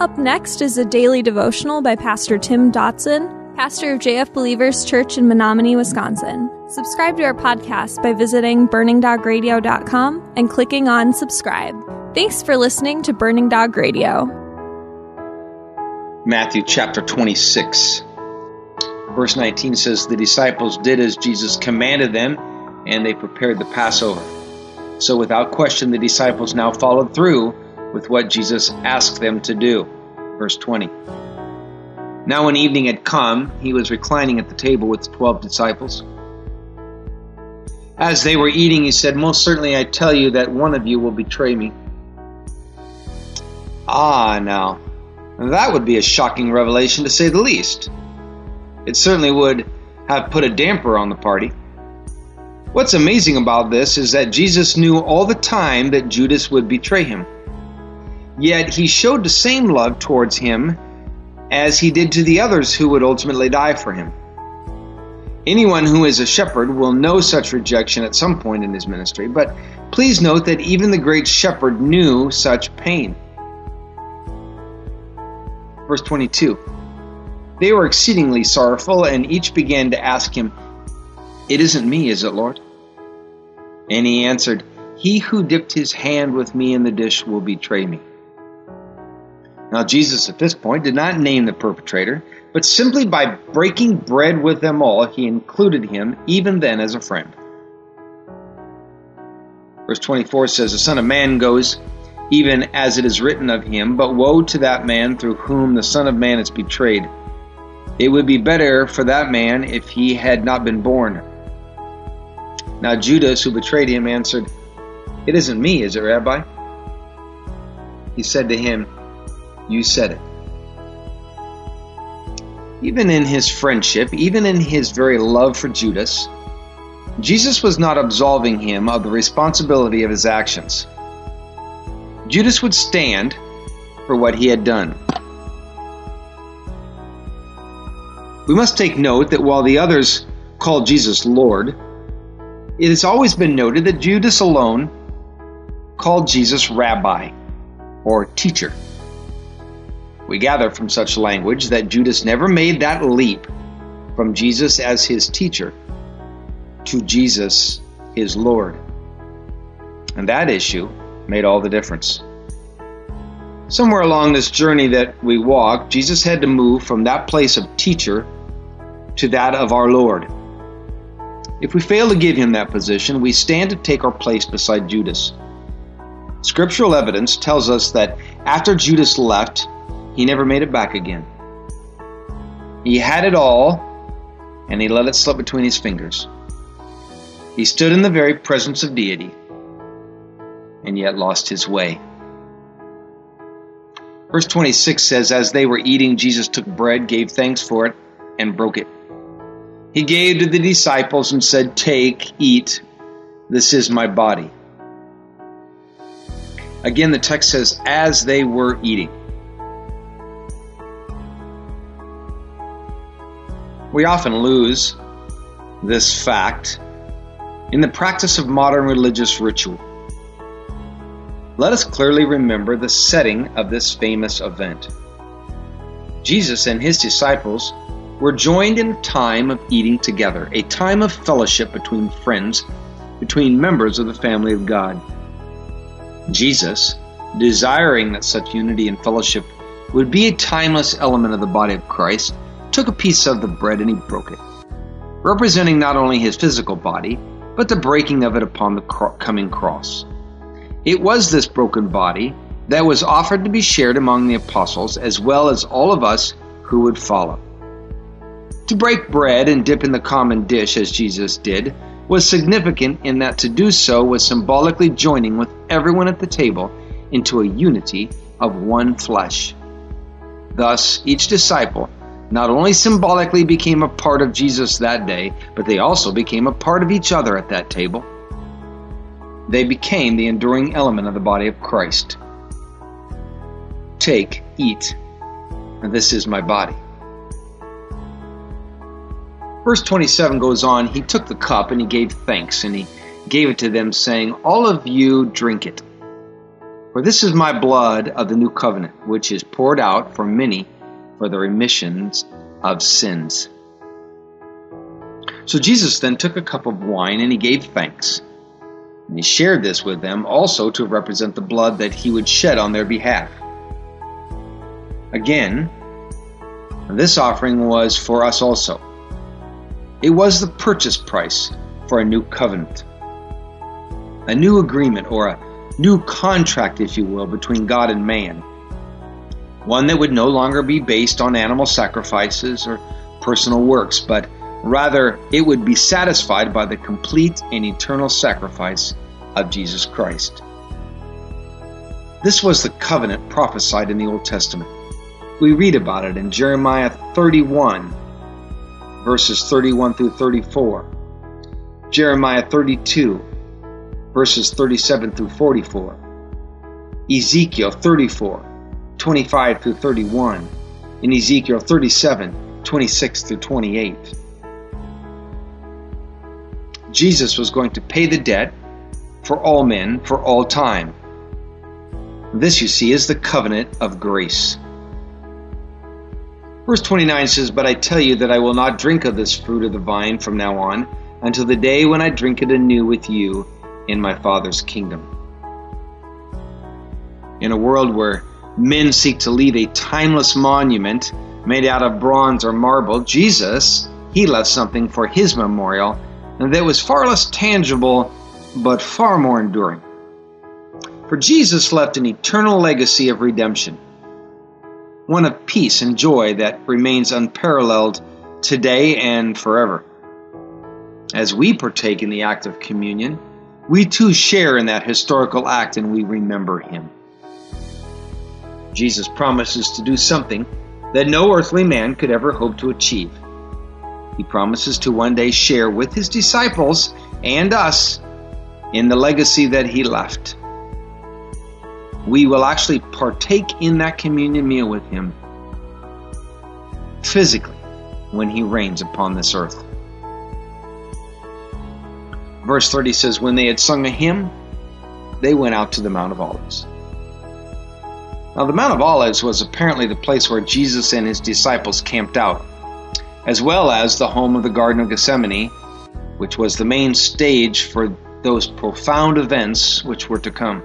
Up next is a daily devotional by Pastor Tim Dotson, pastor of JF Believers Church in Menominee, Wisconsin. Subscribe to our podcast by visiting burningdogradio.com and clicking on subscribe. Thanks for listening to Burning Dog Radio. Matthew chapter 26. Verse 19 says, The disciples did as Jesus commanded them, and they prepared the Passover. So, without question, the disciples now followed through with what Jesus asked them to do. Verse 20. Now, when evening had come, he was reclining at the table with the twelve disciples. As they were eating, he said, Most certainly I tell you that one of you will betray me. Ah, now, that would be a shocking revelation to say the least. It certainly would have put a damper on the party. What's amazing about this is that Jesus knew all the time that Judas would betray him. Yet he showed the same love towards him as he did to the others who would ultimately die for him. Anyone who is a shepherd will know such rejection at some point in his ministry, but please note that even the great shepherd knew such pain. Verse 22 They were exceedingly sorrowful, and each began to ask him, It isn't me, is it, Lord? And he answered, He who dipped his hand with me in the dish will betray me. Now, Jesus at this point did not name the perpetrator, but simply by breaking bread with them all, he included him even then as a friend. Verse 24 says, The Son of Man goes even as it is written of him, but woe to that man through whom the Son of Man is betrayed. It would be better for that man if he had not been born. Now Judas, who betrayed him, answered, It isn't me, is it, Rabbi? He said to him, You said it. Even in his friendship, even in his very love for Judas, Jesus was not absolving him of the responsibility of his actions. Judas would stand for what he had done. We must take note that while the others called Jesus Lord, it has always been noted that Judas alone called Jesus Rabbi or teacher. We gather from such language that Judas never made that leap from Jesus as his teacher to Jesus his Lord. And that issue made all the difference. Somewhere along this journey that we walk, Jesus had to move from that place of teacher to that of our Lord. If we fail to give him that position, we stand to take our place beside Judas. Scriptural evidence tells us that after Judas left, he never made it back again. He had it all, and he let it slip between his fingers. He stood in the very presence of deity, and yet lost his way. Verse 26 says, As they were eating, Jesus took bread, gave thanks for it, and broke it. He gave to the disciples and said, Take, eat, this is my body. Again, the text says, As they were eating. We often lose this fact in the practice of modern religious ritual. Let us clearly remember the setting of this famous event. Jesus and his disciples were joined in a time of eating together, a time of fellowship between friends, between members of the family of God. Jesus, desiring that such unity and fellowship would be a timeless element of the body of Christ, took a piece of the bread and he broke it, representing not only his physical body, but the breaking of it upon the coming cross. It was this broken body that was offered to be shared among the apostles as well as all of us who would follow. To break bread and dip in the common dish as Jesus did was significant in that to do so was symbolically joining with everyone at the table into a unity of one flesh. Thus, each disciple not only symbolically became a part of Jesus that day, but they also became a part of each other at that table. They became the enduring element of the body of Christ. Take, eat, and this is my body. Verse 27 goes on He took the cup and he gave thanks, and he gave it to them, saying, All of you drink it. For this is my blood of the new covenant, which is poured out for many for the remissions of sins. So Jesus then took a cup of wine and he gave thanks. And he shared this with them also to represent the blood that he would shed on their behalf. Again, this offering was for us also. It was the purchase price for a new covenant, a new agreement, or a new contract, if you will, between God and man. One that would no longer be based on animal sacrifices or personal works, but rather it would be satisfied by the complete and eternal sacrifice of Jesus Christ. This was the covenant prophesied in the Old Testament. We read about it in Jeremiah 31, verses 31 through 34, Jeremiah 32, verses 37 through 44, Ezekiel 34, 25 through 31, and Ezekiel 37, 26 through 28. Jesus was going to pay the debt for all men for all time. This, you see, is the covenant of grace. Verse 29 says, But I tell you that I will not drink of this fruit of the vine from now on until the day when I drink it anew with you in my Father's kingdom. In a world where men seek to leave a timeless monument made out of bronze or marble, Jesus, he left something for his memorial that was far less tangible but far more enduring. For Jesus left an eternal legacy of redemption one of peace and joy that remains unparalleled today and forever. As we partake in the act of communion, we too share in that historical act and we remember him. Jesus promises to do something that no earthly man could ever hope to achieve. He promises to one day share with his disciples and us in the legacy that he left we will actually partake in that communion meal with Him physically when He reigns upon this earth. Verse 30 says, When they had sung a hymn, they went out to the Mount of Olives. Now, the Mount of Olives was apparently the place where Jesus and his disciples camped out, as well as the home of the Garden of Gethsemane, which was the main stage for those profound events which were to come.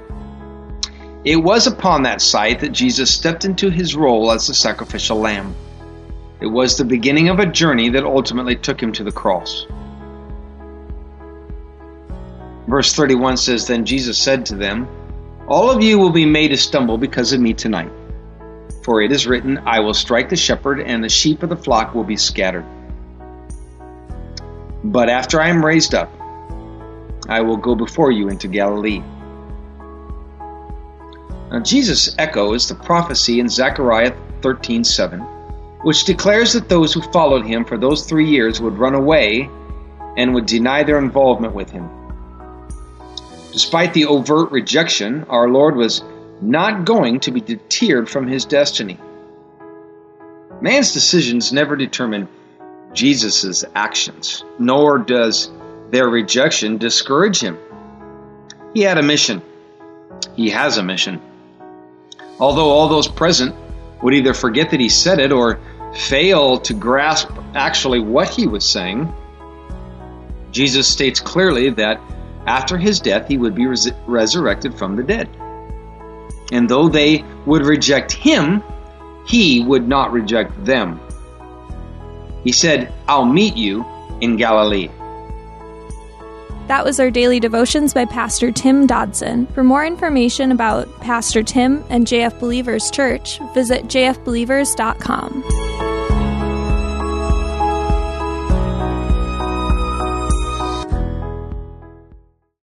It was upon that site that Jesus stepped into his role as the sacrificial lamb. It was the beginning of a journey that ultimately took him to the cross. Verse 31 says Then Jesus said to them, All of you will be made to stumble because of me tonight. For it is written, I will strike the shepherd, and the sheep of the flock will be scattered. But after I am raised up, I will go before you into Galilee. Now, Jesus echoes the prophecy in Zechariah 13:7, which declares that those who followed him for those three years would run away and would deny their involvement with him. Despite the overt rejection, our Lord was not going to be deterred from his destiny. Man's decisions never determine Jesus' actions, nor does their rejection discourage him. He had a mission. He has a mission although all those present would either forget that he said it or fail to grasp actually what he was saying, Jesus states clearly that after his death he would be res- resurrected from the dead. And though they would reject him, he would not reject them. He said, I'll meet you in Galilee. That was our daily devotions by Pastor Tim Dodson. For more information about Pastor Tim and JF Believers Church, visit jfbelievers.com.